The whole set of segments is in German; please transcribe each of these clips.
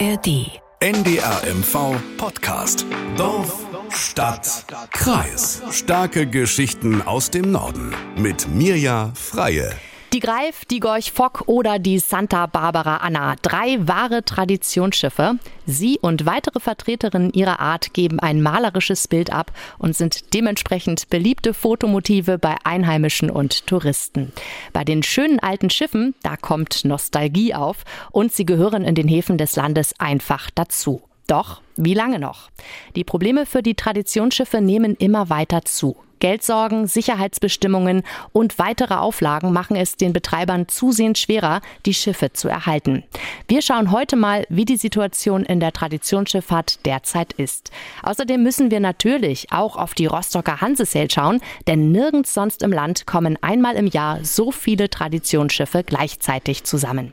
ARD. NDRMV Podcast. Dorf, Stadt, Kreis. Starke Geschichten aus dem Norden. Mit Mirja Freie. Die Greif, die Gorch Fock oder die Santa Barbara Anna. Drei wahre Traditionsschiffe. Sie und weitere Vertreterinnen ihrer Art geben ein malerisches Bild ab und sind dementsprechend beliebte Fotomotive bei Einheimischen und Touristen. Bei den schönen alten Schiffen, da kommt Nostalgie auf und sie gehören in den Häfen des Landes einfach dazu. Doch, wie lange noch? Die Probleme für die Traditionsschiffe nehmen immer weiter zu. Geldsorgen, Sicherheitsbestimmungen und weitere Auflagen machen es den Betreibern zusehends schwerer, die Schiffe zu erhalten. Wir schauen heute mal, wie die Situation in der Traditionsschifffahrt derzeit ist. Außerdem müssen wir natürlich auch auf die Rostocker Hansesail schauen, denn nirgends sonst im Land kommen einmal im Jahr so viele Traditionsschiffe gleichzeitig zusammen.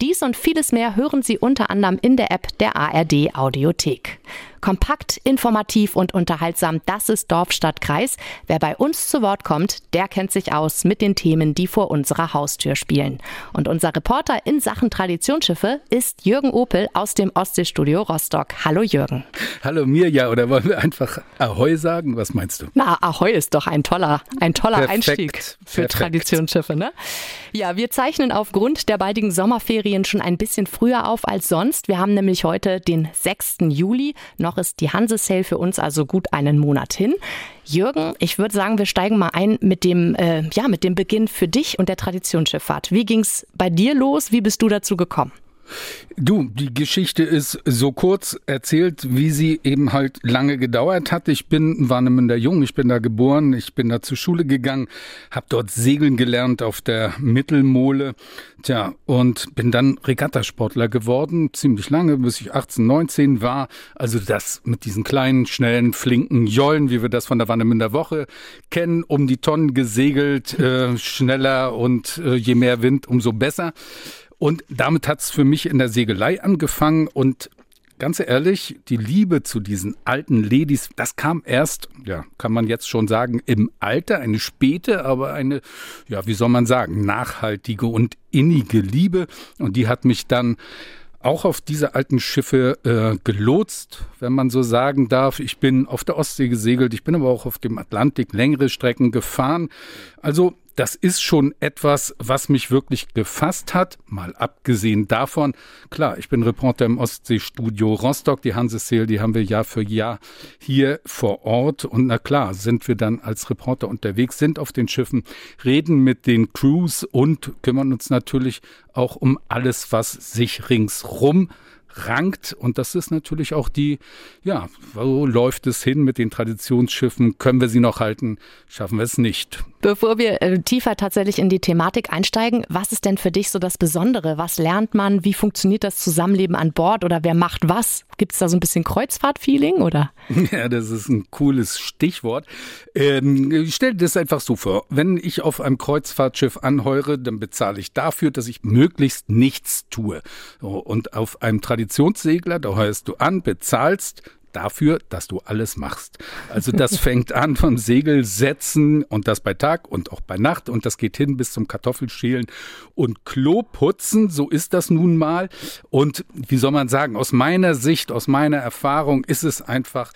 Dies und vieles mehr hören Sie unter anderem in der App der ARD Audiothek. Kompakt, informativ und unterhaltsam, das ist Dorf, Stadt, Kreis. Wer bei uns zu Wort kommt, der kennt sich aus mit den Themen, die vor unserer Haustür spielen. Und unser Reporter in Sachen Traditionsschiffe ist Jürgen Opel aus dem Ostseestudio Rostock. Hallo Jürgen. Hallo Mirja, oder wollen wir einfach Ahoi sagen? Was meinst du? Na, Ahoi ist doch ein toller, ein toller Perfekt. Einstieg für Perfekt. Traditionsschiffe, ne? Ja, wir zeichnen aufgrund der baldigen Sommerferien schon ein bisschen früher auf als sonst. Wir haben nämlich heute den 6. Juli. Noch noch ist die Hanse-Sale für uns also gut einen Monat hin. Jürgen, ich würde sagen, wir steigen mal ein mit dem, äh, ja, mit dem Beginn für dich und der Traditionsschifffahrt. Wie ging es bei dir los? Wie bist du dazu gekommen? Du, die Geschichte ist so kurz erzählt, wie sie eben halt lange gedauert hat. Ich bin Warnemünder Jung, ich bin da geboren, ich bin da zur Schule gegangen, habe dort segeln gelernt auf der Mittelmole. Tja, und bin dann Regattasportler geworden, ziemlich lange, bis ich 18, 19 war. Also das mit diesen kleinen, schnellen, flinken Jollen, wie wir das von der Warnemünder Woche kennen, um die Tonnen gesegelt, äh, schneller und äh, je mehr Wind, umso besser. Und damit hat es für mich in der Segelei angefangen und ganz ehrlich, die Liebe zu diesen alten Ladies, das kam erst, ja, kann man jetzt schon sagen, im Alter, eine späte, aber eine, ja, wie soll man sagen, nachhaltige und innige Liebe. Und die hat mich dann auch auf diese alten Schiffe äh, gelotst, wenn man so sagen darf. Ich bin auf der Ostsee gesegelt, ich bin aber auch auf dem Atlantik längere Strecken gefahren. Also das ist schon etwas, was mich wirklich gefasst hat. Mal abgesehen davon, klar, ich bin Reporter im Ostseestudio Rostock. Die Hanseseel, die haben wir Jahr für Jahr hier vor Ort. Und na klar, sind wir dann als Reporter unterwegs, sind auf den Schiffen, reden mit den Crews und kümmern uns natürlich auch um alles, was sich ringsrum rankt. Und das ist natürlich auch die, ja, wo läuft es hin mit den Traditionsschiffen? Können wir sie noch halten? Schaffen wir es nicht? Bevor wir äh, tiefer tatsächlich in die Thematik einsteigen, was ist denn für dich so das Besondere? Was lernt man? Wie funktioniert das Zusammenleben an Bord oder wer macht was? Gibt es da so ein bisschen Kreuzfahrt-Feeling oder? Ja, das ist ein cooles Stichwort. Ähm, stell dir das einfach so vor. Wenn ich auf einem Kreuzfahrtschiff anheure, dann bezahle ich dafür, dass ich möglichst nichts tue. Und auf einem Traditionssegler, da heurst du an, bezahlst, dafür, dass du alles machst. Also das fängt an vom Segelsetzen und das bei Tag und auch bei Nacht und das geht hin bis zum Kartoffelschälen und Kloputzen, so ist das nun mal. Und wie soll man sagen, aus meiner Sicht, aus meiner Erfahrung ist es einfach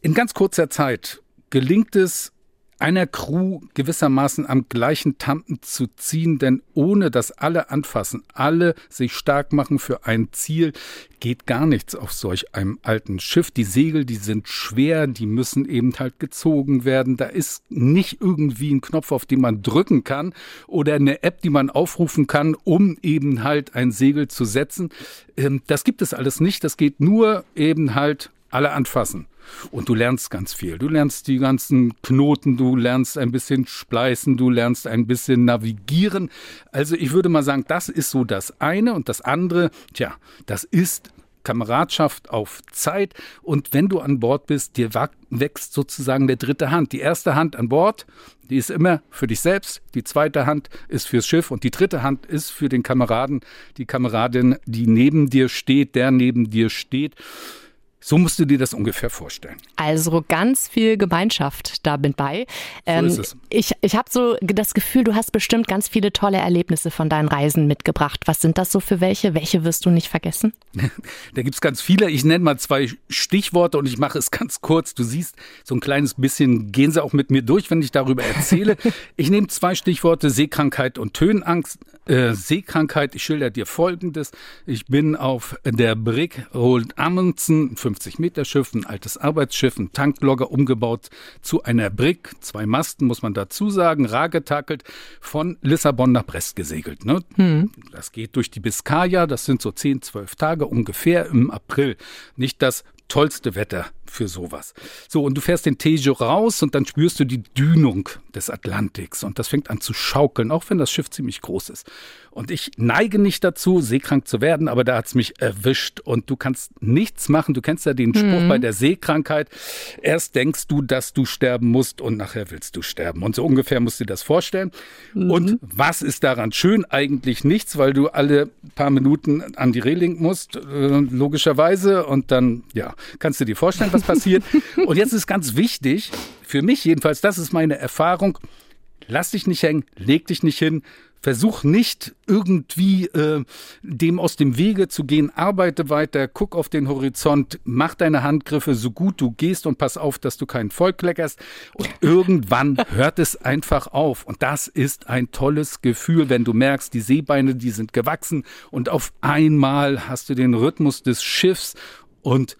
in ganz kurzer Zeit gelingt es einer Crew gewissermaßen am gleichen Tampen zu ziehen, denn ohne dass alle anfassen, alle sich stark machen für ein Ziel, geht gar nichts auf solch einem alten Schiff. Die Segel, die sind schwer, die müssen eben halt gezogen werden. Da ist nicht irgendwie ein Knopf, auf den man drücken kann oder eine App, die man aufrufen kann, um eben halt ein Segel zu setzen. Ähm, das gibt es alles nicht. Das geht nur eben halt alle anfassen. Und du lernst ganz viel. Du lernst die ganzen Knoten, du lernst ein bisschen spleißen, du lernst ein bisschen navigieren. Also ich würde mal sagen, das ist so das eine und das andere, tja, das ist Kameradschaft auf Zeit. Und wenn du an Bord bist, dir wächst sozusagen der dritte Hand. Die erste Hand an Bord, die ist immer für dich selbst. Die zweite Hand ist fürs Schiff und die dritte Hand ist für den Kameraden, die Kameradin, die neben dir steht, der neben dir steht. So musst du dir das ungefähr vorstellen. Also ganz viel Gemeinschaft da bin bei. Ähm, so ist es. Ich, ich habe so das Gefühl, du hast bestimmt ganz viele tolle Erlebnisse von deinen Reisen mitgebracht. Was sind das so für welche? Welche wirst du nicht vergessen? da gibt es ganz viele. Ich nenne mal zwei Stichworte und ich mache es ganz kurz. Du siehst, so ein kleines bisschen gehen sie auch mit mir durch, wenn ich darüber erzähle. ich nehme zwei Stichworte, Seekrankheit und Höhenangst. Äh, Seekrankheit, ich schilder dir folgendes. Ich bin auf der Brick Old Amundsen, 50 Meter Schiff, ein altes Arbeitsschiff, ein Tanklogger umgebaut zu einer Brick, zwei Masten muss man dazu sagen, rar getackelt, von Lissabon nach Brest gesegelt. Ne? Hm. Das geht durch die Biskaya, das sind so 10, 12 Tage ungefähr im April. Nicht das tollste Wetter für sowas. So, und du fährst den Tejo raus und dann spürst du die Dünung des Atlantiks und das fängt an zu schaukeln, auch wenn das Schiff ziemlich groß ist. Und ich neige nicht dazu, seekrank zu werden, aber da hat's mich erwischt und du kannst nichts machen. Du kennst ja den Spruch mhm. bei der Seekrankheit. Erst denkst du, dass du sterben musst und nachher willst du sterben. Und so ungefähr musst du dir das vorstellen. Mhm. Und was ist daran schön? Eigentlich nichts, weil du alle paar Minuten an die Reling musst, äh, logischerweise. Und dann, ja, kannst du dir vorstellen, was passiert. Und jetzt ist ganz wichtig, für mich jedenfalls, das ist meine Erfahrung, lass dich nicht hängen, leg dich nicht hin, Versuch nicht irgendwie äh, dem aus dem Wege zu gehen. Arbeite weiter, guck auf den Horizont, mach deine Handgriffe so gut du gehst und pass auf, dass du keinen Volk kleckerst. Und irgendwann hört es einfach auf. Und das ist ein tolles Gefühl, wenn du merkst, die Seebeine, die sind gewachsen und auf einmal hast du den Rhythmus des Schiffs und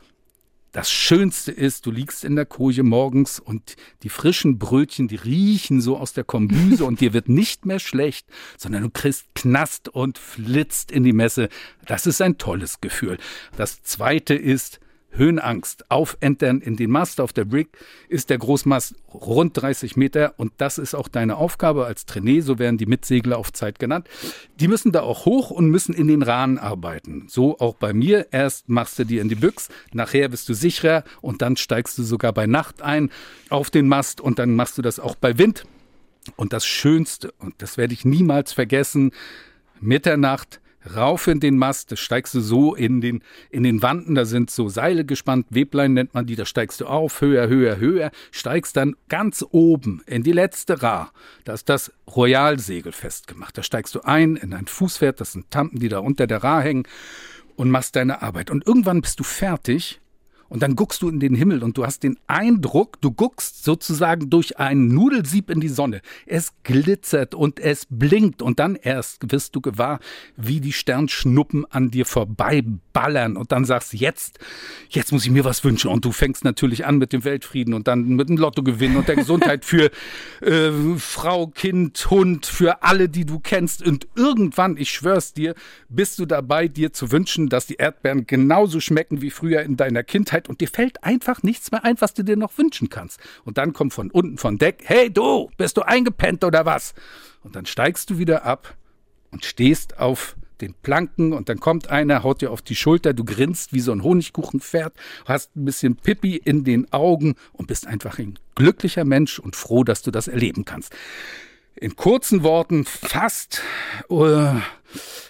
das Schönste ist, du liegst in der Koje morgens und die frischen Brötchen, die riechen so aus der Kombüse und dir wird nicht mehr schlecht, sondern du kriegst Knast und flitzt in die Messe. Das ist ein tolles Gefühl. Das zweite ist, Höhenangst. Aufentern in den Mast auf der Brig ist der Großmast rund 30 Meter und das ist auch deine Aufgabe als Trainee, so werden die Mitsegler auf Zeit genannt. Die müssen da auch hoch und müssen in den Rahnen arbeiten. So auch bei mir. Erst machst du dir in die Büchs, nachher bist du sicherer und dann steigst du sogar bei Nacht ein auf den Mast und dann machst du das auch bei Wind. Und das Schönste, und das werde ich niemals vergessen, Mitternacht rauf in den Mast, da steigst du so in den, in den Wanden, da sind so Seile gespannt, Weblein nennt man die, da steigst du auf, höher, höher, höher, steigst dann ganz oben in die letzte Ra, da ist das Royalsegel festgemacht, da steigst du ein in ein Fußpferd, das sind Tampen, die da unter der Ra hängen und machst deine Arbeit. Und irgendwann bist du fertig und dann guckst du in den Himmel und du hast den Eindruck, du guckst sozusagen durch ein Nudelsieb in die Sonne. Es glitzert und es blinkt und dann erst wirst du gewahr, wie die Sternschnuppen an dir vorbeiballern und dann sagst, jetzt, jetzt muss ich mir was wünschen. Und du fängst natürlich an mit dem Weltfrieden und dann mit dem Lottogewinn und der Gesundheit für äh, Frau, Kind, Hund, für alle, die du kennst. Und irgendwann, ich schwör's dir, bist du dabei, dir zu wünschen, dass die Erdbeeren genauso schmecken wie früher in deiner Kindheit Zeit und dir fällt einfach nichts mehr ein, was du dir noch wünschen kannst. Und dann kommt von unten von Deck, hey du, bist du eingepennt oder was? Und dann steigst du wieder ab und stehst auf den Planken und dann kommt einer, haut dir auf die Schulter, du grinst wie so ein Honigkuchenpferd, hast ein bisschen Pippi in den Augen und bist einfach ein glücklicher Mensch und froh, dass du das erleben kannst. In kurzen Worten fast uh,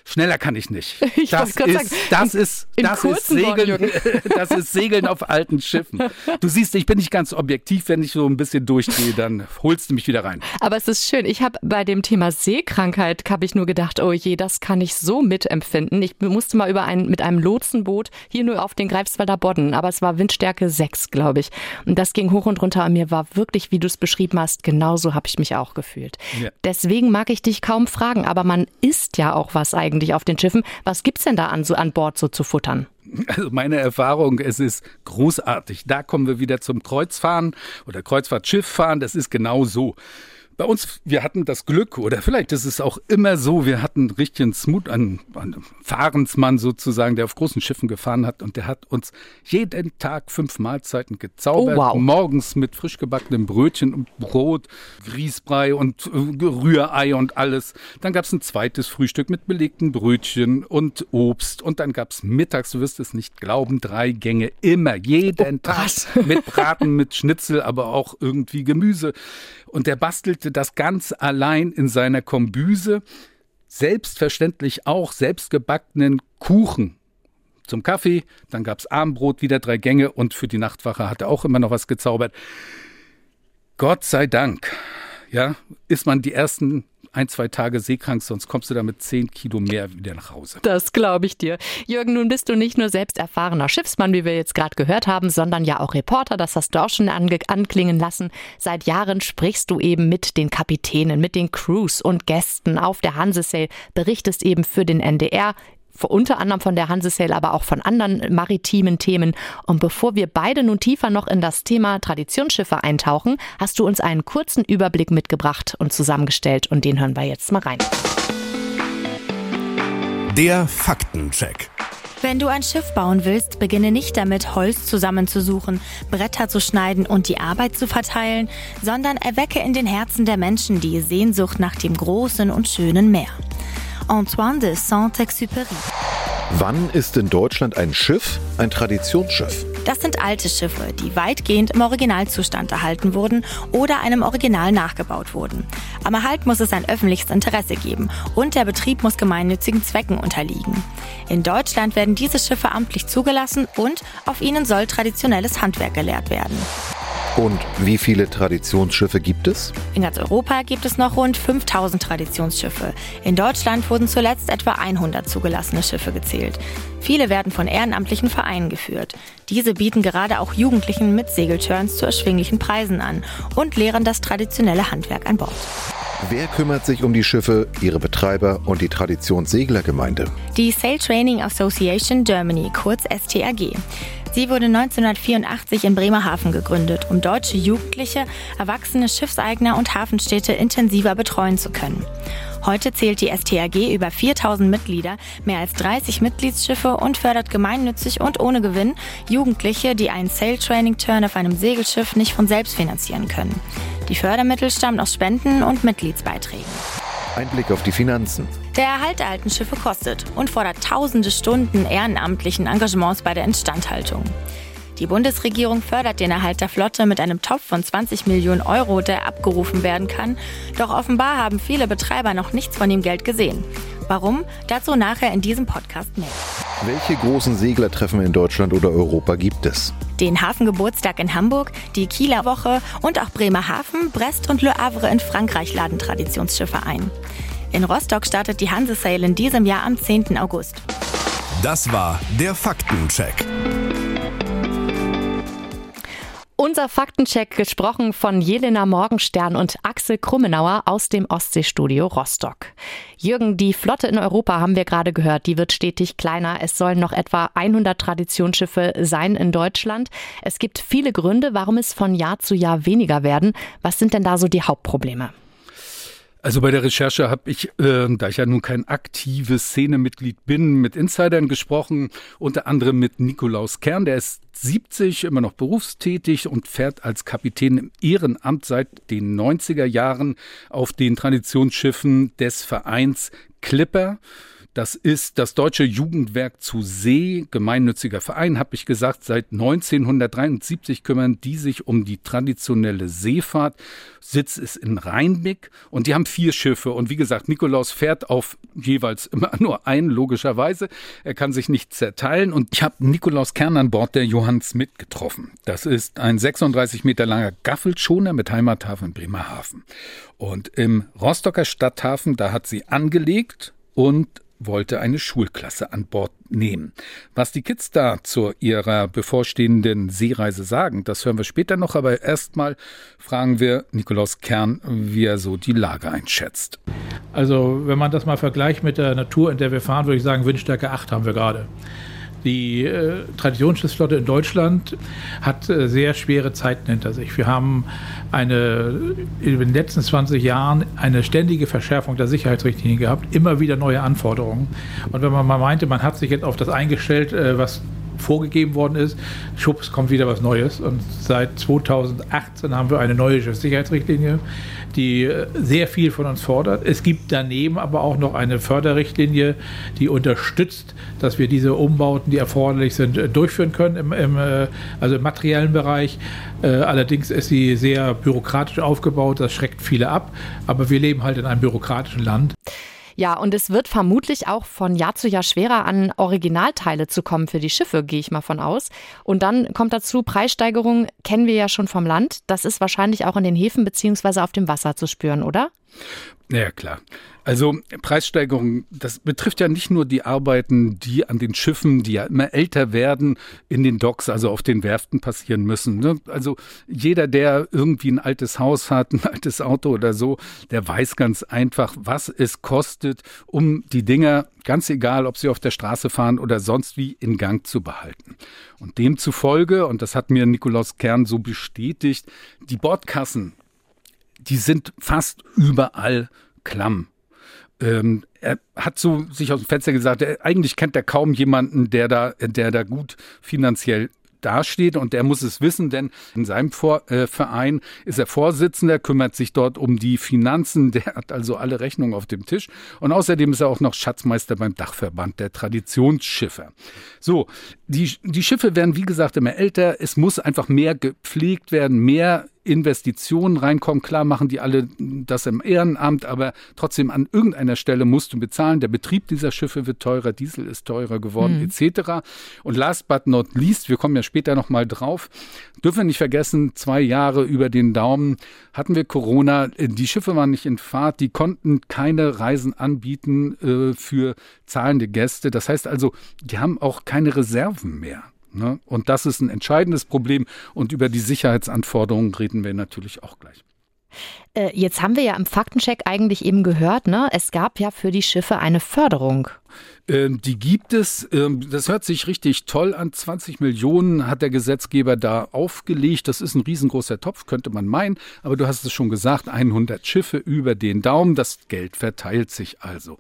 Schneller kann ich nicht. Ich das, ist, sagen, das ist, das ist Segeln, das ist Segeln auf alten Schiffen. Du siehst, ich bin nicht ganz objektiv, wenn ich so ein bisschen durchgehe, dann holst du mich wieder rein. Aber es ist schön. Ich habe bei dem Thema Seekrankheit habe ich nur gedacht, oh je, das kann ich so mitempfinden. Ich musste mal über ein mit einem Lotsenboot hier nur auf den Greifswalder Bodden, aber es war Windstärke 6, glaube ich. Und das ging hoch und runter. Und mir war wirklich, wie du es beschrieben hast, genauso habe ich mich auch gefühlt. Ja. Deswegen mag ich dich kaum fragen, aber man isst ja auch was eigentlich auf den Schiffen. Was gibt's denn da an, so an Bord so zu futtern? Also meine Erfahrung, es ist großartig. Da kommen wir wieder zum Kreuzfahren oder Kreuzfahrtschifffahren. Das ist genau so. Bei uns, wir hatten das Glück, oder vielleicht ist es auch immer so, wir hatten richtigen Smooth, einen, einen Fahrensmann sozusagen, der auf großen Schiffen gefahren hat und der hat uns jeden Tag fünf Mahlzeiten gezaubert. Oh, wow. Morgens mit frisch gebackenem Brötchen und Brot, Grießbrei und äh, Rührei und alles. Dann gab es ein zweites Frühstück mit belegten Brötchen und Obst. Und dann gab es mittags, du wirst es nicht glauben, drei Gänge immer, jeden oh, Tag. Mit Braten, mit Schnitzel, aber auch irgendwie Gemüse. Und der bastelte das ganz allein in seiner Kombüse. Selbstverständlich auch selbstgebackenen Kuchen zum Kaffee, dann gab es Abendbrot, wieder drei Gänge und für die Nachtwache hat er auch immer noch was gezaubert. Gott sei Dank, ja, ist man die ersten ein, zwei Tage seekrank, sonst kommst du damit zehn Kilo mehr wieder nach Hause. Das glaube ich dir. Jürgen, nun bist du nicht nur selbst erfahrener Schiffsmann, wie wir jetzt gerade gehört haben, sondern ja auch Reporter. Das hast du auch schon anklingen lassen. Seit Jahren sprichst du eben mit den Kapitänen, mit den Crews und Gästen auf der Hansesail, berichtest eben für den NDR unter anderem von der Hansesail, aber auch von anderen maritimen Themen. Und bevor wir beide nun tiefer noch in das Thema Traditionsschiffe eintauchen, hast du uns einen kurzen Überblick mitgebracht und zusammengestellt und den hören wir jetzt mal rein. Der Faktencheck. Wenn du ein Schiff bauen willst, beginne nicht damit, Holz zusammenzusuchen, Bretter zu schneiden und die Arbeit zu verteilen, sondern erwecke in den Herzen der Menschen die Sehnsucht nach dem großen und schönen Meer. Antoine de Saint-Exupéry. Wann ist in Deutschland ein Schiff ein Traditionsschiff? Das sind alte Schiffe, die weitgehend im Originalzustand erhalten wurden oder einem Original nachgebaut wurden. Am Erhalt muss es ein öffentliches Interesse geben und der Betrieb muss gemeinnützigen Zwecken unterliegen. In Deutschland werden diese Schiffe amtlich zugelassen und auf ihnen soll traditionelles Handwerk gelehrt werden. Und wie viele Traditionsschiffe gibt es? In ganz Europa gibt es noch rund 5000 Traditionsschiffe. In Deutschland wurden zuletzt etwa 100 zugelassene Schiffe gezählt. Viele werden von ehrenamtlichen Vereinen geführt. Diese bieten gerade auch Jugendlichen mit Segelturns zu erschwinglichen Preisen an und lehren das traditionelle Handwerk an Bord. Wer kümmert sich um die Schiffe, ihre Betreiber und die Traditionsseglergemeinde? Die Sail Training Association Germany, kurz STAG. Sie wurde 1984 in Bremerhaven gegründet, um deutsche Jugendliche, erwachsene Schiffseigner und Hafenstädte intensiver betreuen zu können. Heute zählt die STAG über 4000 Mitglieder, mehr als 30 Mitgliedsschiffe und fördert gemeinnützig und ohne Gewinn Jugendliche, die einen Sail Training Turn auf einem Segelschiff nicht von selbst finanzieren können. Die Fördermittel stammen aus Spenden und Mitgliedsbeiträgen. Ein Blick auf die Finanzen. Der Erhalt der alten Schiffe kostet und fordert tausende Stunden ehrenamtlichen Engagements bei der Instandhaltung. Die Bundesregierung fördert den Erhalt der Flotte mit einem Topf von 20 Millionen Euro, der abgerufen werden kann. Doch offenbar haben viele Betreiber noch nichts von dem Geld gesehen. Warum? Dazu nachher in diesem Podcast mehr. Welche großen Seglertreffen in Deutschland oder Europa gibt es? Den Hafengeburtstag in Hamburg, die Kieler Woche und auch Bremerhaven, Brest und Le Havre in Frankreich laden Traditionsschiffe ein. In Rostock startet die Hanse-Sail in diesem Jahr am 10. August. Das war der Faktencheck. Unser Faktencheck gesprochen von Jelena Morgenstern und Axel Krummenauer aus dem Ostseestudio Rostock. Jürgen, die Flotte in Europa haben wir gerade gehört, die wird stetig kleiner. Es sollen noch etwa 100 Traditionsschiffe sein in Deutschland. Es gibt viele Gründe, warum es von Jahr zu Jahr weniger werden. Was sind denn da so die Hauptprobleme? Also bei der Recherche habe ich, äh, da ich ja nun kein aktives Szenemitglied bin, mit Insidern gesprochen, unter anderem mit Nikolaus Kern, der ist 70, immer noch berufstätig und fährt als Kapitän im Ehrenamt seit den 90er Jahren auf den Traditionsschiffen des Vereins Clipper. Das ist das Deutsche Jugendwerk zu See, gemeinnütziger Verein, habe ich gesagt. Seit 1973 kümmern die sich um die traditionelle Seefahrt. Sitz ist in Rheinbeck und die haben vier Schiffe. Und wie gesagt, Nikolaus fährt auf jeweils immer nur ein, logischerweise. Er kann sich nicht zerteilen. Und ich habe Nikolaus Kern an Bord der Johannes mitgetroffen. Das ist ein 36 Meter langer Gaffelschoner mit Heimathafen Bremerhaven. Und im Rostocker Stadthafen, da hat sie angelegt und wollte eine Schulklasse an Bord nehmen. Was die Kids da zu ihrer bevorstehenden Seereise sagen, das hören wir später noch, aber erstmal fragen wir Nikolaus Kern, wie er so die Lage einschätzt. Also, wenn man das mal vergleicht mit der Natur, in der wir fahren, würde ich sagen, Windstärke 8 haben wir gerade. Die äh, Traditionsschiffsflotte in Deutschland hat äh, sehr schwere Zeiten hinter sich. Wir haben eine, in den letzten 20 Jahren eine ständige Verschärfung der Sicherheitsrichtlinien gehabt, immer wieder neue Anforderungen. Und wenn man mal meinte, man hat sich jetzt auf das eingestellt, äh, was vorgegeben worden ist. Schubs kommt wieder was Neues. Und seit 2018 haben wir eine neue Sicherheitsrichtlinie, die äh, sehr viel von uns fordert. Es gibt daneben aber auch noch eine Förderrichtlinie, die unterstützt, dass wir diese Umbauten, die erforderlich sind, äh, durchführen können, im, im äh, also im materiellen Bereich. Allerdings ist sie sehr bürokratisch aufgebaut, das schreckt viele ab. Aber wir leben halt in einem bürokratischen Land. Ja, und es wird vermutlich auch von Jahr zu Jahr schwerer an Originalteile zu kommen für die Schiffe, gehe ich mal von aus. Und dann kommt dazu, Preissteigerung kennen wir ja schon vom Land. Das ist wahrscheinlich auch in den Häfen beziehungsweise auf dem Wasser zu spüren, oder? Ja, klar. Also Preissteigerung, das betrifft ja nicht nur die Arbeiten, die an den Schiffen, die ja immer älter werden, in den Docks, also auf den Werften passieren müssen. Ne? Also jeder, der irgendwie ein altes Haus hat, ein altes Auto oder so, der weiß ganz einfach, was es kostet, um die Dinger, ganz egal, ob sie auf der Straße fahren oder sonst wie, in Gang zu behalten. Und demzufolge, und das hat mir Nikolaus Kern so bestätigt, die Bordkassen, die sind fast überall klamm. Ähm, er hat so sich aus dem Fenster gesagt, er, eigentlich kennt er kaum jemanden, der da, der da gut finanziell dasteht und der muss es wissen, denn in seinem Vor äh, Verein ist er Vorsitzender, kümmert sich dort um die Finanzen, der hat also alle Rechnungen auf dem Tisch und außerdem ist er auch noch Schatzmeister beim Dachverband der Traditionsschiffe. So, die, die Schiffe werden wie gesagt immer älter, es muss einfach mehr gepflegt werden, mehr Investitionen reinkommen. Klar machen die alle das im Ehrenamt, aber trotzdem an irgendeiner Stelle musst du bezahlen. Der Betrieb dieser Schiffe wird teurer, Diesel ist teurer geworden, mhm. etc. Und last but not least, wir kommen ja später nochmal drauf, dürfen wir nicht vergessen, zwei Jahre über den Daumen hatten wir Corona. Die Schiffe waren nicht in Fahrt, die konnten keine Reisen anbieten äh, für zahlende Gäste. Das heißt also, die haben auch keine Reserven mehr. Ne? Und das ist ein entscheidendes Problem. Und über die Sicherheitsanforderungen reden wir natürlich auch gleich. Äh, jetzt haben wir ja im Faktencheck eigentlich eben gehört, ne? es gab ja für die Schiffe eine Förderung. Ähm, die gibt es. Ähm, das hört sich richtig toll an. 20 Millionen hat der Gesetzgeber da aufgelegt. Das ist ein riesengroßer Topf, könnte man meinen. Aber du hast es schon gesagt, 100 Schiffe über den Daumen. Das Geld verteilt sich also.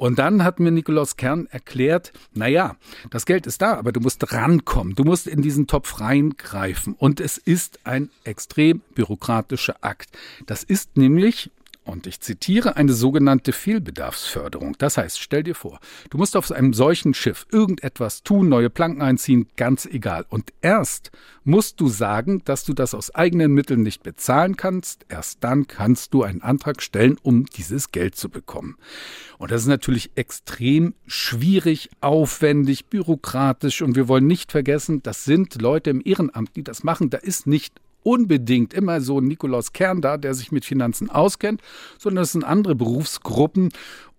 Und dann hat mir Nikolaus Kern erklärt, na ja, das Geld ist da, aber du musst rankommen. Du musst in diesen Topf reingreifen. Und es ist ein extrem bürokratischer Akt. Das ist nämlich und ich zitiere eine sogenannte Fehlbedarfsförderung. Das heißt, stell dir vor, du musst auf einem solchen Schiff irgendetwas tun, neue Planken einziehen, ganz egal. Und erst musst du sagen, dass du das aus eigenen Mitteln nicht bezahlen kannst. Erst dann kannst du einen Antrag stellen, um dieses Geld zu bekommen. Und das ist natürlich extrem schwierig, aufwendig, bürokratisch. Und wir wollen nicht vergessen, das sind Leute im Ehrenamt, die das machen. Da ist nicht unbedingt immer so ein Nikolaus Kern da, der sich mit Finanzen auskennt, sondern es sind andere Berufsgruppen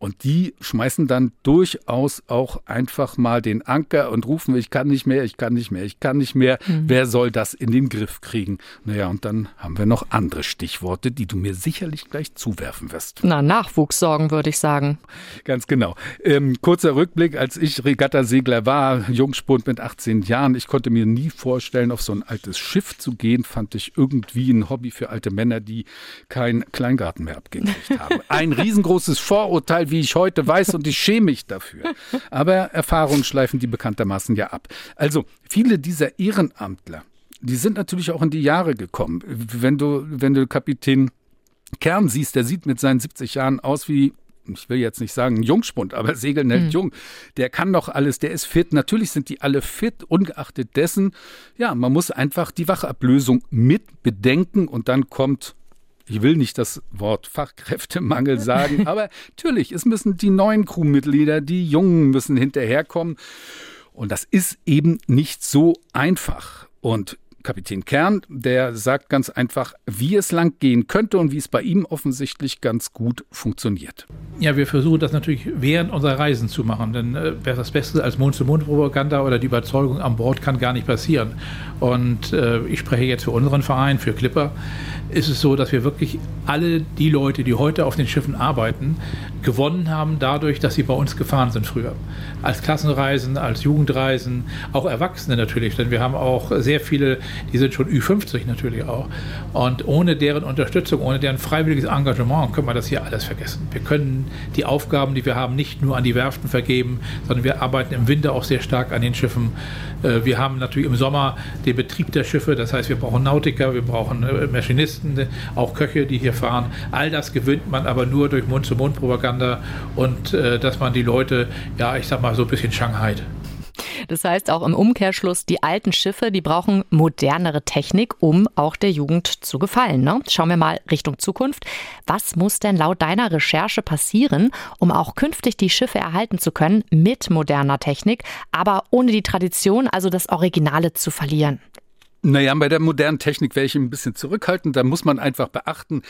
und die schmeißen dann durchaus auch einfach mal den Anker und rufen, ich kann nicht mehr, ich kann nicht mehr, ich kann nicht mehr. Mhm. Wer soll das in den Griff kriegen? Naja, und dann haben wir noch andere Stichworte, die du mir sicherlich gleich zuwerfen wirst. Na, Nachwuchssorgen würde ich sagen. Ganz genau. Ähm, kurzer Rückblick, als ich Regattasegler war, Jungspund mit 18 Jahren, ich konnte mir nie vorstellen, auf so ein altes Schiff zu gehen, fand ich irgendwie ein Hobby für alte Männer, die keinen Kleingarten mehr abgekriegt haben. Ein riesengroßes Vorurteil, wie ich heute weiß und ich schäme mich dafür. Aber Erfahrungen schleifen die bekanntermaßen ja ab. Also viele dieser Ehrenamtler, die sind natürlich auch in die Jahre gekommen. Wenn du, wenn du Kapitän Kern siehst, der sieht mit seinen 70 Jahren aus wie ich will jetzt nicht sagen ein Jungspund, aber Segeln hält mhm. jung. Der kann doch alles, der ist fit. Natürlich sind die alle fit, ungeachtet dessen. Ja, man muss einfach die Wachablösung mit bedenken und dann kommt ich will nicht das Wort Fachkräftemangel sagen, aber natürlich, es müssen die neuen Crewmitglieder, die Jungen müssen hinterherkommen. Und das ist eben nicht so einfach. Und Kapitän Kern, der sagt ganz einfach, wie es lang gehen könnte und wie es bei ihm offensichtlich ganz gut funktioniert. Ja, wir versuchen das natürlich während unserer Reisen zu machen, denn äh, wäre das Beste als Mund-zu-Mund-Propaganda oder die Überzeugung an Bord kann gar nicht passieren. Und äh, ich spreche jetzt für unseren Verein, für Clipper, ist es so, dass wir wirklich alle die Leute, die heute auf den Schiffen arbeiten, gewonnen haben dadurch, dass sie bei uns gefahren sind früher. Als Klassenreisen, als Jugendreisen, auch Erwachsene natürlich, denn wir haben auch sehr viele, die sind schon Ü50 natürlich auch. Und ohne deren Unterstützung, ohne deren freiwilliges Engagement können wir das hier alles vergessen. Wir können die Aufgaben, die wir haben, nicht nur an die Werften vergeben, sondern wir arbeiten im Winter auch sehr stark an den Schiffen. Äh, wir haben natürlich im Sommer den Betrieb der Schiffe, das heißt, wir brauchen Nautiker, wir brauchen äh, Maschinisten, auch Köche, die hier fahren. All das gewinnt man aber nur durch Mund-zu-Mund-Propaganda und äh, dass man die Leute, ja, ich sag mal, so ein bisschen Shanghai. Das heißt auch im Umkehrschluss, die alten Schiffe, die brauchen modernere Technik, um auch der Jugend zu gefallen. Ne? Schauen wir mal Richtung Zukunft. Was muss denn laut deiner Recherche passieren, um auch künftig die Schiffe erhalten zu können mit moderner Technik, aber ohne die Tradition, also das Originale zu verlieren? Naja, bei der modernen Technik wäre ich ein bisschen zurückhaltend. Da muss man einfach beachten,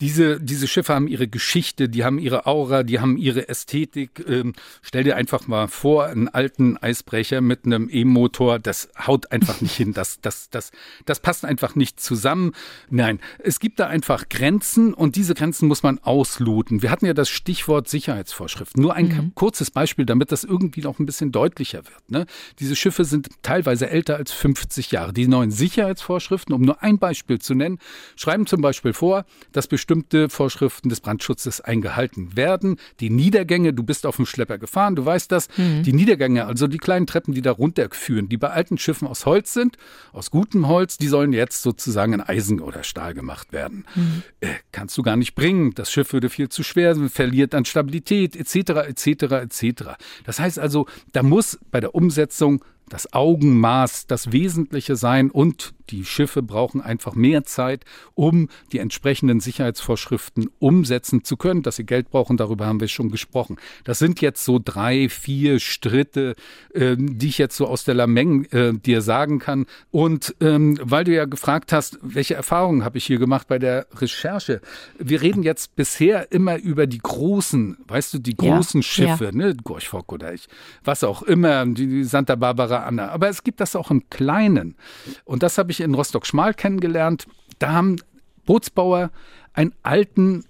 diese, diese Schiffe haben ihre Geschichte, die haben ihre Aura, die haben ihre Ästhetik. Ähm, stell dir einfach mal vor, einen alten Eisbrecher mit einem E-Motor, das haut einfach nicht hin. Das, das, das, das passt einfach nicht zusammen. Nein, es gibt da einfach Grenzen und diese Grenzen muss man ausloten. Wir hatten ja das Stichwort Sicherheitsvorschriften. Nur ein mhm. kurzes Beispiel, damit das irgendwie noch ein bisschen deutlicher wird. Ne? Diese Schiffe sind teilweise älter als 50 Jahre. Die neuen Sicherheitsvorschriften, um nur ein Beispiel zu nennen, schreiben zum Beispiel vor, dass bestimmte Vorschriften des Brandschutzes eingehalten werden. Die Niedergänge, du bist auf dem Schlepper gefahren, du weißt das, mhm. die Niedergänge, also die kleinen Treppen, die da runterführen, die bei alten Schiffen aus Holz sind, aus gutem Holz, die sollen jetzt sozusagen in Eisen oder Stahl gemacht werden. Mhm. Äh, kannst du gar nicht bringen. Das Schiff würde viel zu schwer, verliert an Stabilität, etc., etc., etc. Das heißt also, da muss bei der Umsetzung das Augenmaß das Wesentliche sein und die Schiffe brauchen einfach mehr Zeit, um die entsprechenden Sicherheitsvorschriften umsetzen zu können. Dass sie Geld brauchen, darüber haben wir schon gesprochen. Das sind jetzt so drei, vier Stritte, äh, die ich jetzt so aus der Lameng äh, dir sagen kann. Und ähm, weil du ja gefragt hast, welche Erfahrungen habe ich hier gemacht bei der Recherche? Wir reden jetzt bisher immer über die großen, weißt du, die großen ja, Schiffe, ja. ne, Gorchfock oder ich, was auch immer, die Santa Barbara Anna. Aber es gibt das auch im Kleinen. Und das habe ich ich in Rostock-Schmal kennengelernt. Da haben Bootsbauer einen alten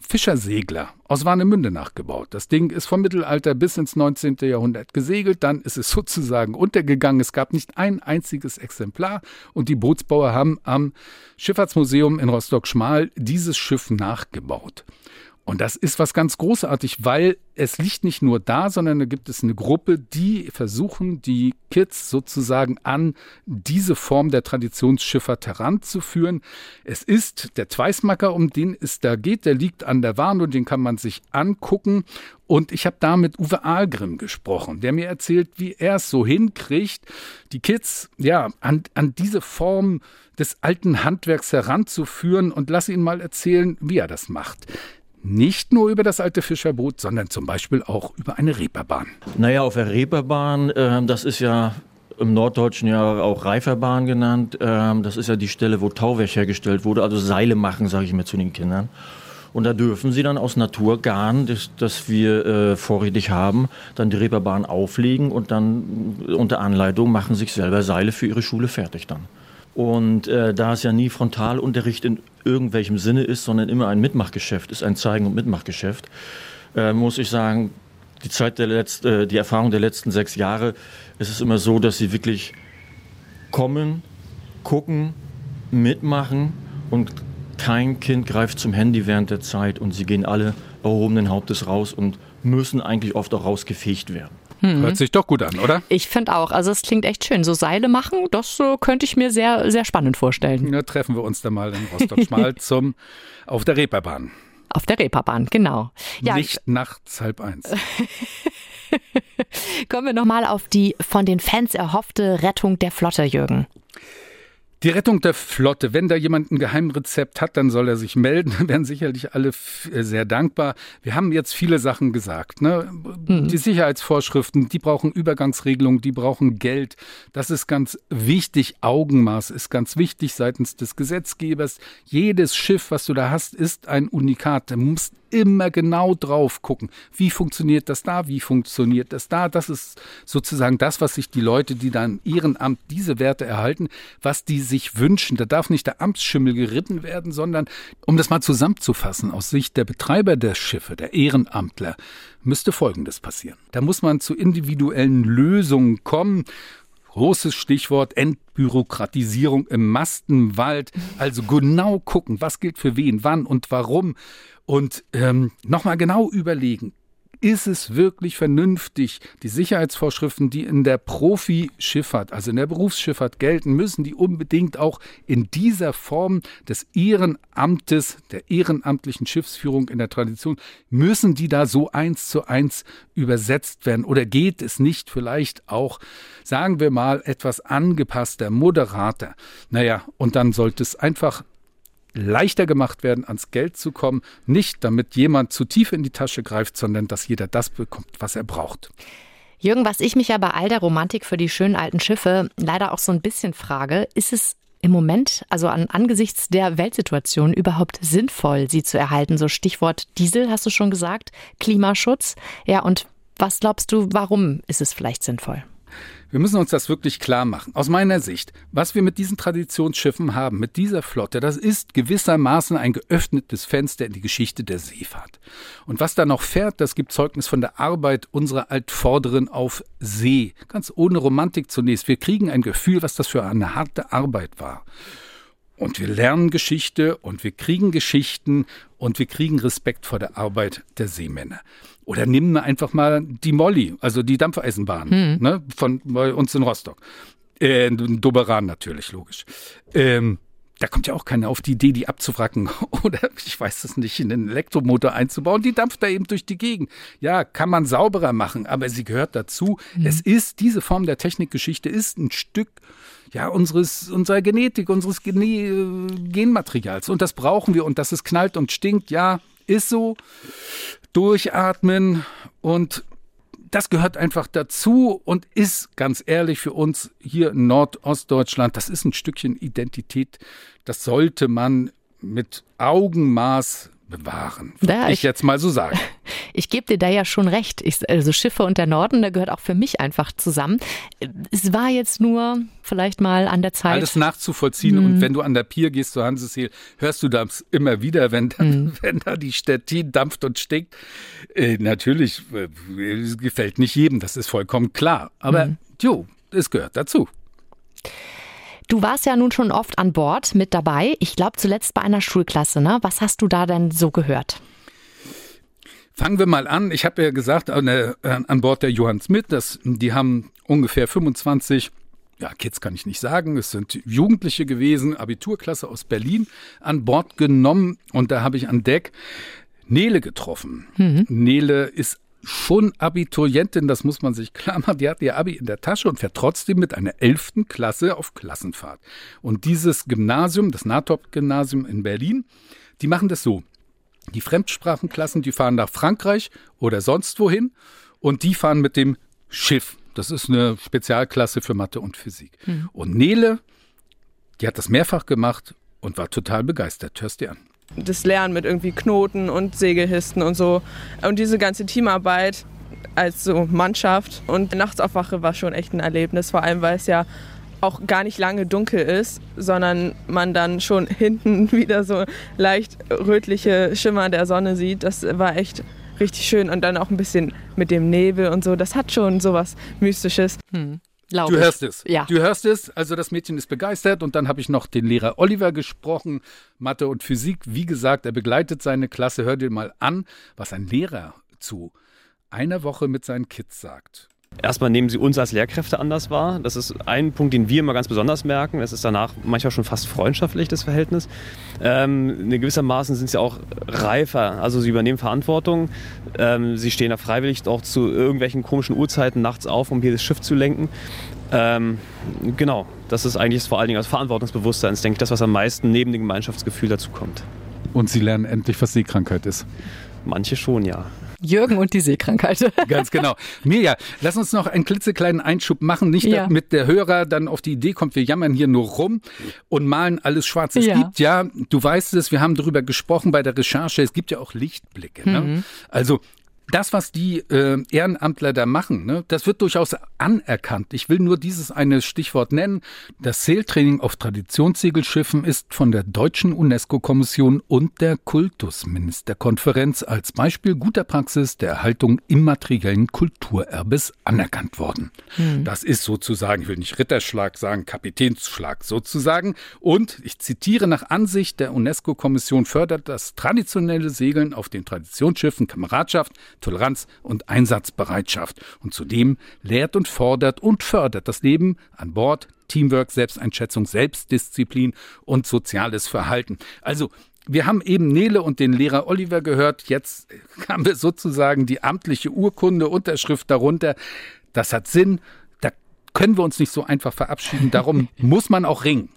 Fischersegler aus Warnemünde nachgebaut. Das Ding ist vom Mittelalter bis ins 19. Jahrhundert gesegelt, dann ist es sozusagen untergegangen. Es gab nicht ein einziges Exemplar und die Bootsbauer haben am Schifffahrtsmuseum in Rostock-Schmal dieses Schiff nachgebaut. Und das ist was ganz großartig, weil es liegt nicht nur da, sondern da gibt es eine Gruppe, die versuchen, die Kids sozusagen an diese Form der Traditionsschifffahrt heranzuführen. Es ist der Zweismacker, um den es da geht, der liegt an der und den kann man sich angucken. Und ich habe da mit Uwe Ahlgrim gesprochen, der mir erzählt, wie er es so hinkriegt, die Kids ja an, an diese Form des alten Handwerks heranzuführen und lass ihn mal erzählen, wie er das macht nicht nur über das alte Fischerboot, sondern zum Beispiel auch über eine Reeperbahn. Naja, auf der Reeperbahn, äh, das ist ja im Norddeutschen ja auch Reiferbahn genannt. Ähm, das ist ja die Stelle, wo Tauwerk hergestellt wurde, also Seile machen, sage ich mir zu den Kindern. Und da dürfen sie dann aus Naturgarn, das, das wir äh, vorrätig haben, dann die Reeperbahn auflegen und dann unter Anleitung machen sich selber Seile für ihre Schule fertig dann. Und äh, da es ja nie Frontalunterricht in irgendwelchem Sinne ist, sondern immer ein Mitmachgeschäft ist, ein Zeigen- und Mitmachgeschäft, äh, muss ich sagen, die Zeit der letzten, äh, die Erfahrung der letzten sechs Jahre ist es immer so, dass sie wirklich kommen, gucken, mitmachen und kein Kind greift zum Handy während der Zeit und sie gehen alle erhobenen Hauptes raus und müssen eigentlich oft auch rausgefegt werden. Hm. Hört sich doch gut an, oder? Ich finde auch. Also es klingt echt schön. So Seile machen, das so könnte ich mir sehr, sehr spannend vorstellen. Ja, treffen wir uns dann mal in Rostock-Schmal zum auf der Reeperbahn. Auf der Reeperbahn, genau. Ja, Nicht nachts halb eins. Kommen wir nochmal auf die von den Fans erhoffte Rettung der Flotte, Jürgen. Die Rettung der Flotte. Wenn da jemand ein Geheimrezept hat, dann soll er sich melden. Dann werden sicherlich alle äh, sehr dankbar. Wir haben jetzt viele Sachen gesagt. Ne? Mhm. Die Sicherheitsvorschriften, die brauchen Übergangsregelungen, die brauchen Geld. Das ist ganz wichtig. Augenmaß ist ganz wichtig seitens des Gesetzgebers. Jedes Schiff, was du da hast, ist ein Unikat. Du musst immer genau drauf gucken. Wie funktioniert das da? Wie funktioniert das da? Das ist sozusagen das, was sich die Leute, die dann ihren Amt diese Werte erhalten, was die sich wünschen. Da darf nicht der Amtsschimmel geritten werden, sondern, um das mal zusammenzufassen, aus Sicht der Betreiber der Schiffe, der Ehrenamtler, müsste Folgendes passieren. Da muss man zu individuellen Lösungen kommen. Großes Stichwort Entbürokratisierung im Mastenwald. Also genau gucken, was gilt für wen, wann und warum. Und ähm, nochmal genau überlegen, ist es wirklich vernünftig, die Sicherheitsvorschriften, die in der Profischifffahrt, also in der Berufsschifffahrt gelten, müssen die unbedingt auch in dieser Form des Ehrenamtes, der ehrenamtlichen Schiffsführung in der Tradition, müssen die da so eins zu eins übersetzt werden? Oder geht es nicht vielleicht auch, sagen wir mal, etwas angepasster, moderater? Naja, und dann sollte es einfach leichter gemacht werden, ans Geld zu kommen. Nicht, damit jemand zu tief in die Tasche greift, sondern dass jeder das bekommt, was er braucht. Jürgen, was ich mich ja bei all der Romantik für die schönen alten Schiffe leider auch so ein bisschen frage, ist es im Moment, also an, angesichts der Weltsituation, überhaupt sinnvoll, sie zu erhalten? So Stichwort Diesel, hast du schon gesagt, Klimaschutz. Ja, und was glaubst du, warum ist es vielleicht sinnvoll? Wir müssen uns das wirklich klar machen. Aus meiner Sicht, was wir mit diesen Traditionsschiffen haben, mit dieser Flotte, das ist gewissermaßen ein geöffnetes Fenster in die Geschichte der Seefahrt. Und was da noch fährt, das gibt Zeugnis von der Arbeit unserer Altvorderen auf See. Ganz ohne Romantik zunächst. Wir kriegen ein Gefühl, was das für eine harte Arbeit war. Und wir lernen Geschichte und wir kriegen Geschichten und wir kriegen Respekt vor der Arbeit der Seemänner. Oder nimm einfach mal die Molly, also die Dampfeisenbahn hm. ne, von bei uns in Rostock. Äh, in Doberan natürlich, logisch. Ähm, da kommt ja auch keiner auf die Idee, die abzufracken oder ich weiß es nicht, in einen Elektromotor einzubauen. Die dampft da eben durch die Gegend. Ja, kann man sauberer machen, aber sie gehört dazu. Mhm. Es ist, diese Form der Technikgeschichte ist ein Stück ja, unseres, unserer Genetik, unseres Gene Genmaterials. Und das brauchen wir. Und dass es knallt und stinkt, ja, ist so. Durchatmen und das gehört einfach dazu und ist ganz ehrlich für uns hier in Nordostdeutschland, das ist ein Stückchen Identität. Das sollte man mit Augenmaß bewahren. Ja, ich, ich, jetzt mal so sagen. Ich gebe dir da ja schon recht. Ich, also Schiffe und der Norden, da gehört auch für mich einfach zusammen. Es war jetzt nur vielleicht mal an der Zeit. Alles nachzuvollziehen. Mhm. Und wenn du an der Pier gehst zu Hanseseel, hörst du das immer wieder, wenn da, mhm. wenn da die Stettin dampft und stinkt. Äh, natürlich äh, gefällt nicht jedem, das ist vollkommen klar. Aber mhm. jo, es gehört dazu. Du warst ja nun schon oft an Bord mit dabei. Ich glaube zuletzt bei einer Schulklasse. Ne? Was hast du da denn so gehört? Fangen wir mal an. Ich habe ja gesagt, an, der, an Bord der Johann Smith, das, die haben ungefähr 25 ja, Kids kann ich nicht sagen, es sind Jugendliche gewesen, Abiturklasse aus Berlin, an Bord genommen und da habe ich an Deck Nele getroffen. Mhm. Nele ist schon Abiturientin, das muss man sich klar machen. Die hat ihr Abi in der Tasche und fährt trotzdem mit einer elften Klasse auf Klassenfahrt. Und dieses Gymnasium, das Natop-Gymnasium in Berlin, die machen das so. Die Fremdsprachenklassen, die fahren nach Frankreich oder sonst wohin und die fahren mit dem Schiff. Das ist eine Spezialklasse für Mathe und Physik. Mhm. Und Nele, die hat das mehrfach gemacht und war total begeistert. Hörst dir an das Lernen mit irgendwie Knoten und Segelhisten und so. Und diese ganze Teamarbeit als so Mannschaft und Nachtsaufwache war schon echt ein Erlebnis, vor allem weil es ja auch gar nicht lange dunkel ist, sondern man dann schon hinten wieder so leicht rötliche Schimmer der Sonne sieht. Das war echt richtig schön und dann auch ein bisschen mit dem Nebel und so. Das hat schon sowas Mystisches. Hm. Du hörst es. Ja. Du hörst es. Also das Mädchen ist begeistert. Und dann habe ich noch den Lehrer Oliver gesprochen, Mathe und Physik. Wie gesagt, er begleitet seine Klasse. Hör dir mal an, was ein Lehrer zu einer Woche mit seinen Kids sagt. Erstmal nehmen sie uns als Lehrkräfte anders wahr. Das ist ein Punkt, den wir immer ganz besonders merken. Es ist danach manchmal schon fast freundschaftlich, das Verhältnis. Ähm, in gewissermaßen sind sie auch reifer. Also sie übernehmen Verantwortung. Ähm, sie stehen da freiwillig auch zu irgendwelchen komischen Uhrzeiten nachts auf, um hier das Schiff zu lenken. Ähm, genau, das ist eigentlich vor allen Dingen als Verantwortungsbewusstsein, denke ich, das, was am meisten neben dem Gemeinschaftsgefühl dazu kommt. Und sie lernen endlich, was Seekrankheit ist. Manche schon, ja. Jürgen und die Seekrankheit. Ganz genau. Mirja, lass uns noch einen klitzekleinen Einschub machen. Nicht, ja. damit der Hörer dann auf die Idee kommt, wir jammern hier nur rum und malen alles schwarz. Es ja. gibt ja, du weißt es, wir haben darüber gesprochen bei der Recherche, es gibt ja auch Lichtblicke. Ne? Mhm. Also das, was die äh, Ehrenamtler da machen, ne, das wird durchaus anerkannt. Ich will nur dieses eine Stichwort nennen. Das Sailtraining auf Traditionssegelschiffen ist von der deutschen UNESCO-Kommission und der Kultusministerkonferenz als Beispiel guter Praxis der Erhaltung immateriellen Kulturerbes anerkannt worden. Hm. Das ist sozusagen, ich will nicht Ritterschlag sagen, Kapitänsschlag sozusagen. Und ich zitiere nach Ansicht der UNESCO-Kommission fördert das traditionelle Segeln auf den Traditionsschiffen Kameradschaft, Toleranz und Einsatzbereitschaft. Und zudem lehrt und fordert und fördert das Leben an Bord, Teamwork, Selbsteinschätzung, Selbstdisziplin und soziales Verhalten. Also wir haben eben Nele und den Lehrer Oliver gehört. Jetzt haben wir sozusagen die amtliche Urkunde, Unterschrift darunter. Das hat Sinn. Da können wir uns nicht so einfach verabschieden. Darum muss man auch ringen.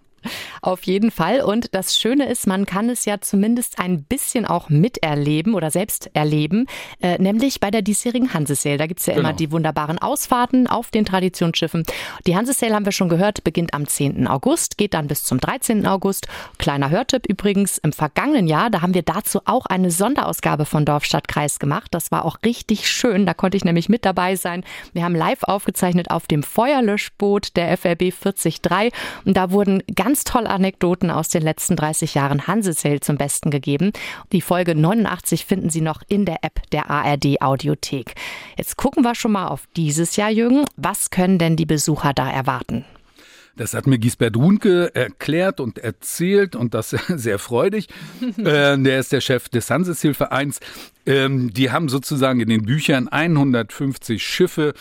Auf jeden Fall. Und das Schöne ist, man kann es ja zumindest ein bisschen auch miterleben oder selbst erleben, äh, nämlich bei der diesjährigen Hansesale. Da gibt es ja genau. immer die wunderbaren Ausfahrten auf den Traditionsschiffen. Die Hansesale haben wir schon gehört, beginnt am 10. August, geht dann bis zum 13. August. Kleiner Hörtipp übrigens, im vergangenen Jahr, da haben wir dazu auch eine Sonderausgabe von Dorf, Stadt, Kreis gemacht. Das war auch richtig schön. Da konnte ich nämlich mit dabei sein. Wir haben live aufgezeichnet auf dem Feuerlöschboot der FRB 43 und da wurden ganz ganz tolle Anekdoten aus den letzten 30 Jahren Hansesale zum Besten gegeben. Die Folge 89 finden Sie noch in der App der ARD Audiothek. Jetzt gucken wir schon mal auf dieses Jahr, Jürgen. Was können denn die Besucher da erwarten? Das hat mir Gisbert Runke erklärt und erzählt und das sehr freudig. äh, der ist der Chef des Hanseshilfevereins. Ähm, die haben sozusagen in den Büchern 150 Schiffe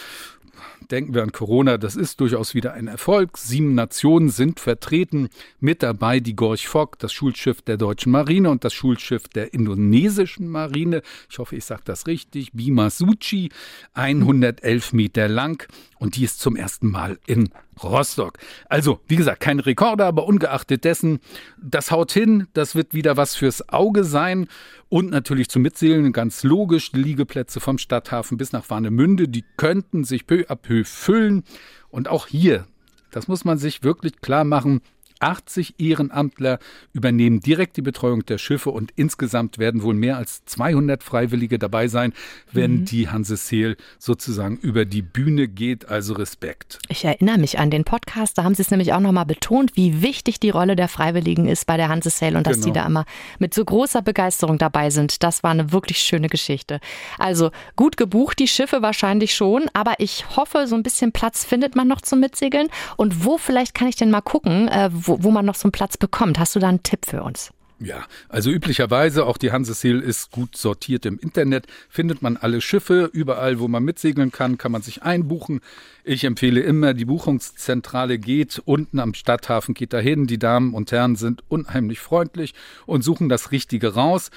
denken wir an Corona, das ist durchaus wieder ein Erfolg. Sieben Nationen sind vertreten, mit dabei die Gorch Fock, das Schulschiff der deutschen Marine und das Schulschiff der indonesischen Marine. Ich hoffe, ich sage das richtig. Bima Suci, 111 Meter lang und die ist zum ersten Mal in Rostock. Also, wie gesagt, kein Rekorde, aber ungeachtet dessen, das haut hin, das wird wieder was fürs Auge sein und natürlich zum Mitsegeln, ganz logisch, die Liegeplätze vom Stadthafen bis nach Warnemünde, die könnten sich peu à peu füllen und auch hier, das muss man sich wirklich klar machen, 80 Ehrenamtler übernehmen direkt die Betreuung der Schiffe und insgesamt werden wohl mehr als 200 Freiwillige dabei sein, wenn mhm. die Hanse Seel sozusagen über die Bühne geht. Also Respekt. Ich erinnere mich an den Podcast, da haben sie es nämlich auch nochmal betont, wie wichtig die Rolle der Freiwilligen ist bei der Hanse Sale und dass genau. die da immer mit so großer Begeisterung dabei sind. Das war eine wirklich schöne Geschichte. Also gut gebucht, die Schiffe wahrscheinlich schon, aber ich hoffe, so ein bisschen Platz findet man noch zum Mitsegeln. Und wo vielleicht kann ich denn mal gucken, äh, wo, wo man noch so einen Platz bekommt. Hast du da einen Tipp für uns? Ja, also üblicherweise, auch die Hanseseel ist gut sortiert im Internet, findet man alle Schiffe, überall, wo man mitsegeln kann, kann man sich einbuchen. Ich empfehle immer, die Buchungszentrale geht unten am Stadthafen, geht dahin. Die Damen und Herren sind unheimlich freundlich und suchen das Richtige raus.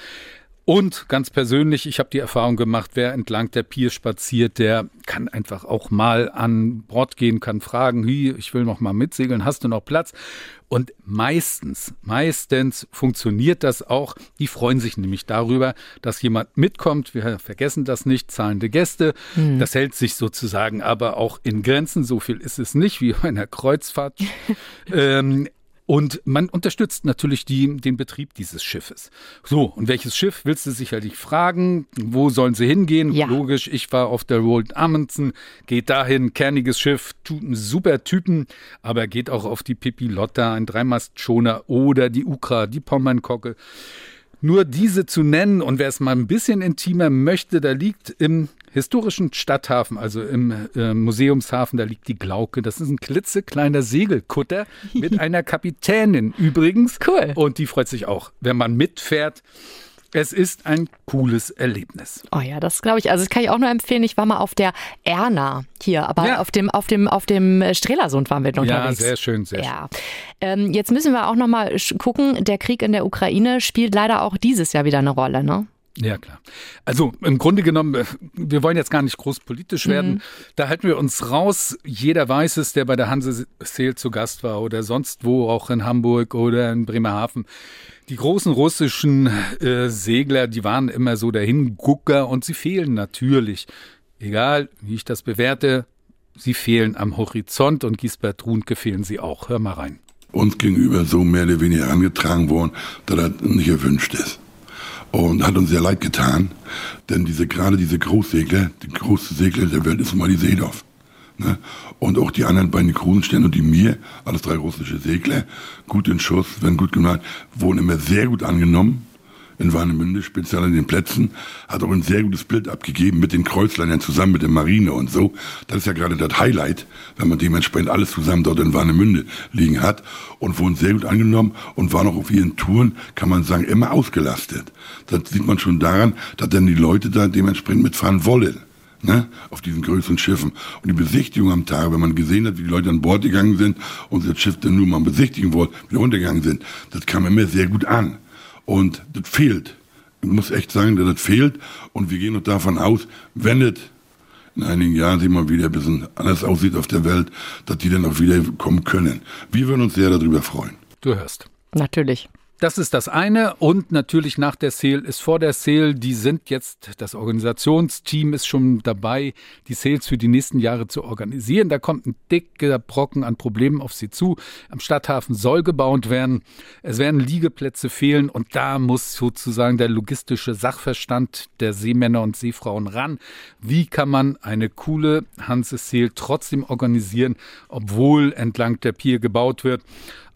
Und ganz persönlich, ich habe die Erfahrung gemacht, wer entlang der Pier spaziert, der kann einfach auch mal an Bord gehen, kann fragen, wie, ich will noch mal mitsegeln, hast du noch Platz? Und meistens, meistens funktioniert das auch. Die freuen sich nämlich darüber, dass jemand mitkommt. Wir vergessen das nicht, zahlende Gäste. Mhm. Das hält sich sozusagen aber auch in Grenzen. So viel ist es nicht wie bei einer Kreuzfahrt. ähm, und man unterstützt natürlich die, den Betrieb dieses Schiffes. So, und welches Schiff willst du sicherlich fragen? Wo sollen sie hingehen? Ja. Logisch, ich war auf der Roald Amundsen, geht dahin, kerniges Schiff, super Typen, aber geht auch auf die Pippi Lotta, ein Dreimastschoner oder die Ukra, die Pommernkocke. Nur diese zu nennen und wer es mal ein bisschen intimer möchte, da liegt im historischen Stadthafen, also im äh, Museumshafen, da liegt die Glauke. Das ist ein klitzekleiner Segelkutter mit einer Kapitänin übrigens. Cool. Und die freut sich auch, wenn man mitfährt. Es ist ein cooles Erlebnis. Oh ja, das glaube ich. Also das kann ich auch nur empfehlen. Ich war mal auf der Erna hier, aber ja. auf dem auf dem auf dem Strelasund waren wir unterwegs. Ja, sehr schön, sehr ja. schön. Ähm, jetzt müssen wir auch noch mal gucken. Der Krieg in der Ukraine spielt leider auch dieses Jahr wieder eine Rolle, ne? Ja, klar. Also im Grunde genommen, äh, wir wollen jetzt gar nicht groß politisch werden. Mhm. Da halten wir uns raus. Jeder weiß es, der bei der Hanse Seel zu Gast war oder sonst wo, auch in Hamburg oder in Bremerhaven. Die großen russischen äh, Segler, die waren immer so der Hingucker und sie fehlen natürlich. Egal, wie ich das bewerte, sie fehlen am Horizont und Gisbert Runke fehlen sie auch. Hör mal rein. Uns gegenüber so mehr oder weniger angetragen worden, dass das nicht erwünscht ist. Und hat uns sehr leid getan, denn diese, gerade diese Großsegler, die größte Segler der Welt ist mal die Seedorf. Ne? Und auch die anderen beiden Kronensterne und die mir, alles drei russische Segler, gut in Schuss, werden gut gemacht, wurden immer sehr gut angenommen in Warnemünde, speziell an den Plätzen, hat auch ein sehr gutes Bild abgegeben mit den Kreuzlinern zusammen mit der Marine und so. Das ist ja gerade das Highlight, wenn man dementsprechend alles zusammen dort in Warnemünde liegen hat und wurden sehr gut angenommen und waren auch auf ihren Touren, kann man sagen, immer ausgelastet. Das sieht man schon daran, dass dann die Leute da dementsprechend mitfahren wollen ne, auf diesen größeren Schiffen. Und die Besichtigung am Tag, wenn man gesehen hat, wie die Leute an Bord gegangen sind und das Schiff dann nur mal besichtigen wollte, wieder runtergegangen sind, das kam immer sehr gut an. Und das fehlt. Ich muss echt sagen, dass das fehlt. Und wir gehen noch davon aus, wenn es in einigen Jahren sich mal wieder ein bisschen anders aussieht auf der Welt, dass die dann auch wieder kommen können. Wir würden uns sehr darüber freuen. Du hörst. Natürlich. Das ist das eine und natürlich nach der Sale ist vor der Sale. Die sind jetzt, das Organisationsteam ist schon dabei, die Sales für die nächsten Jahre zu organisieren. Da kommt ein dicker Brocken an Problemen auf sie zu. Am Stadthafen soll gebaut werden. Es werden Liegeplätze fehlen und da muss sozusagen der logistische Sachverstand der Seemänner und Seefrauen ran. Wie kann man eine coole Hanse Sale trotzdem organisieren, obwohl entlang der Pier gebaut wird?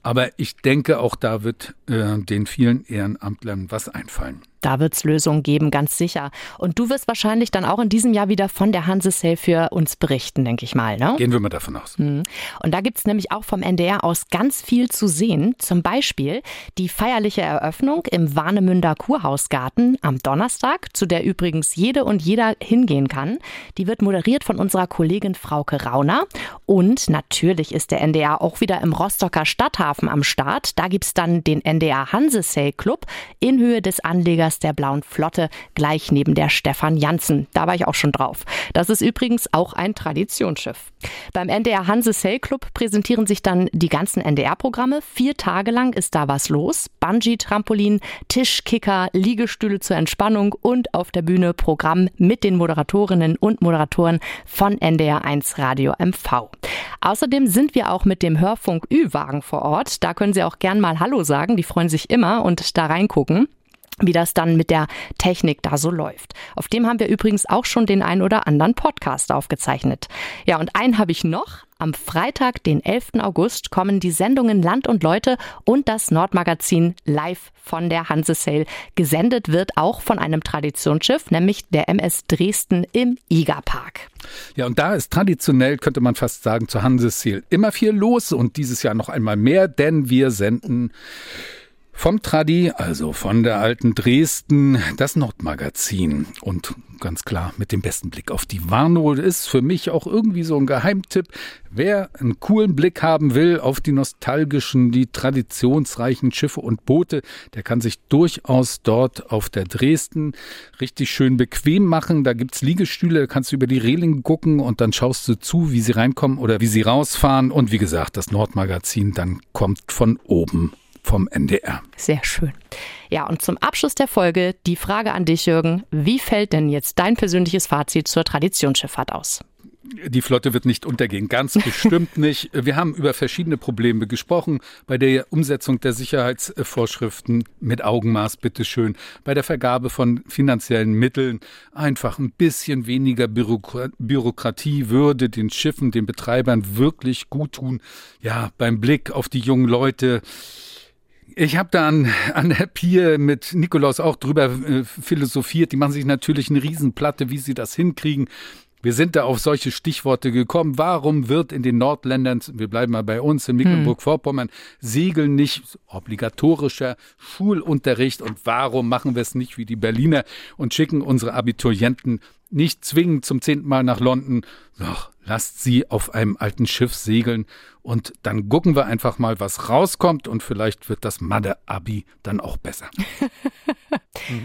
Aber ich denke, auch da wird äh, den vielen Ehrenamtlern was einfallen. Da wird es Lösungen geben, ganz sicher. Und du wirst wahrscheinlich dann auch in diesem Jahr wieder von der Hanse Sale für uns berichten, denke ich mal. Ne? Gehen wir mal davon aus. Mhm. Und da gibt es nämlich auch vom NDR aus ganz viel zu sehen. Zum Beispiel die feierliche Eröffnung im Warnemünder Kurhausgarten am Donnerstag, zu der übrigens jede und jeder hingehen kann. Die wird moderiert von unserer Kollegin Frauke Rauner. Und natürlich ist der NDR auch wieder im Rostocker Stadthafen am Start. Da gibt es dann den NDR Hanse Sale Club in Höhe des Anlegers Kurs der Blauen Flotte gleich neben der Stefan Janssen. Da war ich auch schon drauf. Das ist übrigens auch ein Traditionsschiff. Beim NDR Hanse Sail Club präsentieren sich dann die ganzen NDR-Programme. Vier Tage lang ist da was los. Bungee-Trampolin, Tischkicker, Liegestühle zur Entspannung und auf der Bühne Programm mit den Moderatorinnen und Moderatoren von NDR 1 Radio MV. Außerdem sind wir auch mit dem Hörfunk Ü-Wagen vor Ort. Da können Sie auch gern mal Hallo sagen. Die freuen sich immer und da reingucken wie das dann mit der Technik da so läuft. Auf dem haben wir übrigens auch schon den ein oder anderen Podcast aufgezeichnet. Ja, und einen habe ich noch. Am Freitag, den 11. August, kommen die Sendungen Land und Leute und das Nordmagazin live von der Hanse Sail. Gesendet wird auch von einem Traditionsschiff, nämlich der MS Dresden im Igerpark. Ja, und da ist traditionell, könnte man fast sagen, zur Hanse Sail immer viel los und dieses Jahr noch einmal mehr, denn wir senden vom Tradi, also von der alten Dresden, das Nordmagazin. Und ganz klar mit dem besten Blick auf die Warnow ist für mich auch irgendwie so ein Geheimtipp. Wer einen coolen Blick haben will auf die nostalgischen, die traditionsreichen Schiffe und Boote, der kann sich durchaus dort auf der Dresden richtig schön bequem machen. Da gibt's Liegestühle, da kannst du über die Reling gucken und dann schaust du zu, wie sie reinkommen oder wie sie rausfahren. Und wie gesagt, das Nordmagazin dann kommt von oben vom NDR. Sehr schön. Ja, und zum Abschluss der Folge die Frage an dich, Jürgen. Wie fällt denn jetzt dein persönliches Fazit zur Traditionsschifffahrt aus? Die Flotte wird nicht untergehen, ganz bestimmt nicht. Wir haben über verschiedene Probleme gesprochen. Bei der Umsetzung der Sicherheitsvorschriften mit Augenmaß, bitteschön. Bei der Vergabe von finanziellen Mitteln einfach ein bisschen weniger Bürokratie würde den Schiffen, den Betreibern wirklich gut tun. Ja, beim Blick auf die jungen Leute ich habe da an, an der Pier mit Nikolaus auch drüber äh, philosophiert. Die machen sich natürlich eine Riesenplatte, wie sie das hinkriegen. Wir sind da auf solche Stichworte gekommen. Warum wird in den Nordländern, wir bleiben mal bei uns in Mecklenburg-Vorpommern, Segeln nicht obligatorischer Schulunterricht und warum machen wir es nicht wie die Berliner und schicken unsere Abiturienten nicht zwingend zum zehnten Mal nach London. Doch, lasst sie auf einem alten Schiff segeln und dann gucken wir einfach mal, was rauskommt und vielleicht wird das Madde-Abi dann auch besser.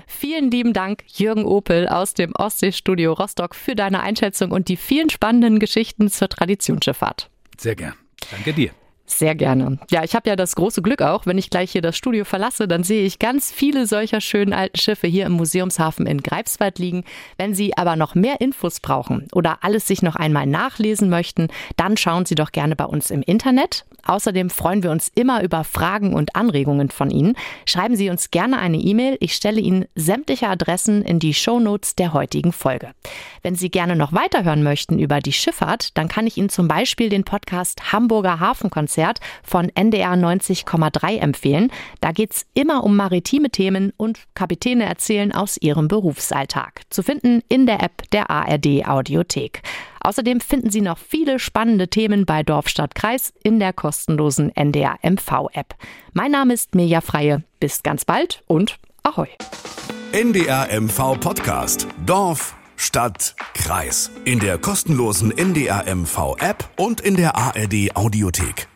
Vielen lieben Dank, Jürgen Opel aus dem Ostseestudio Rostock, für deine Einschätzung und die vielen spannenden Geschichten zur Traditionsschifffahrt. Sehr gern. Danke dir. Sehr gerne. Ja, ich habe ja das große Glück auch, wenn ich gleich hier das Studio verlasse, dann sehe ich ganz viele solcher schönen alten Schiffe hier im Museumshafen in Greifswald liegen. Wenn Sie aber noch mehr Infos brauchen oder alles sich noch einmal nachlesen möchten, dann schauen Sie doch gerne bei uns im Internet. Außerdem freuen wir uns immer über Fragen und Anregungen von Ihnen. Schreiben Sie uns gerne eine E-Mail. Ich stelle Ihnen sämtliche Adressen in die Shownotes der heutigen Folge. Wenn Sie gerne noch weiterhören möchten über die Schifffahrt, dann kann ich Ihnen zum Beispiel den Podcast Hamburger Hafenkonzert Konzert von NDR 90,3 empfehlen. Da geht's immer um maritime Themen und Kapitäne erzählen aus ihrem Berufsalltag. Zu finden in der App der ARD Audiothek. Außerdem finden Sie noch viele spannende Themen bei Dorf, Stadt, Kreis in der kostenlosen NDR MV App. Mein Name ist Mirja Freie. Bis ganz bald und Ahoi. NDR MV Podcast. Dorf, Stadt, Kreis. In der kostenlosen NDR MV App und in der ARD Audiothek.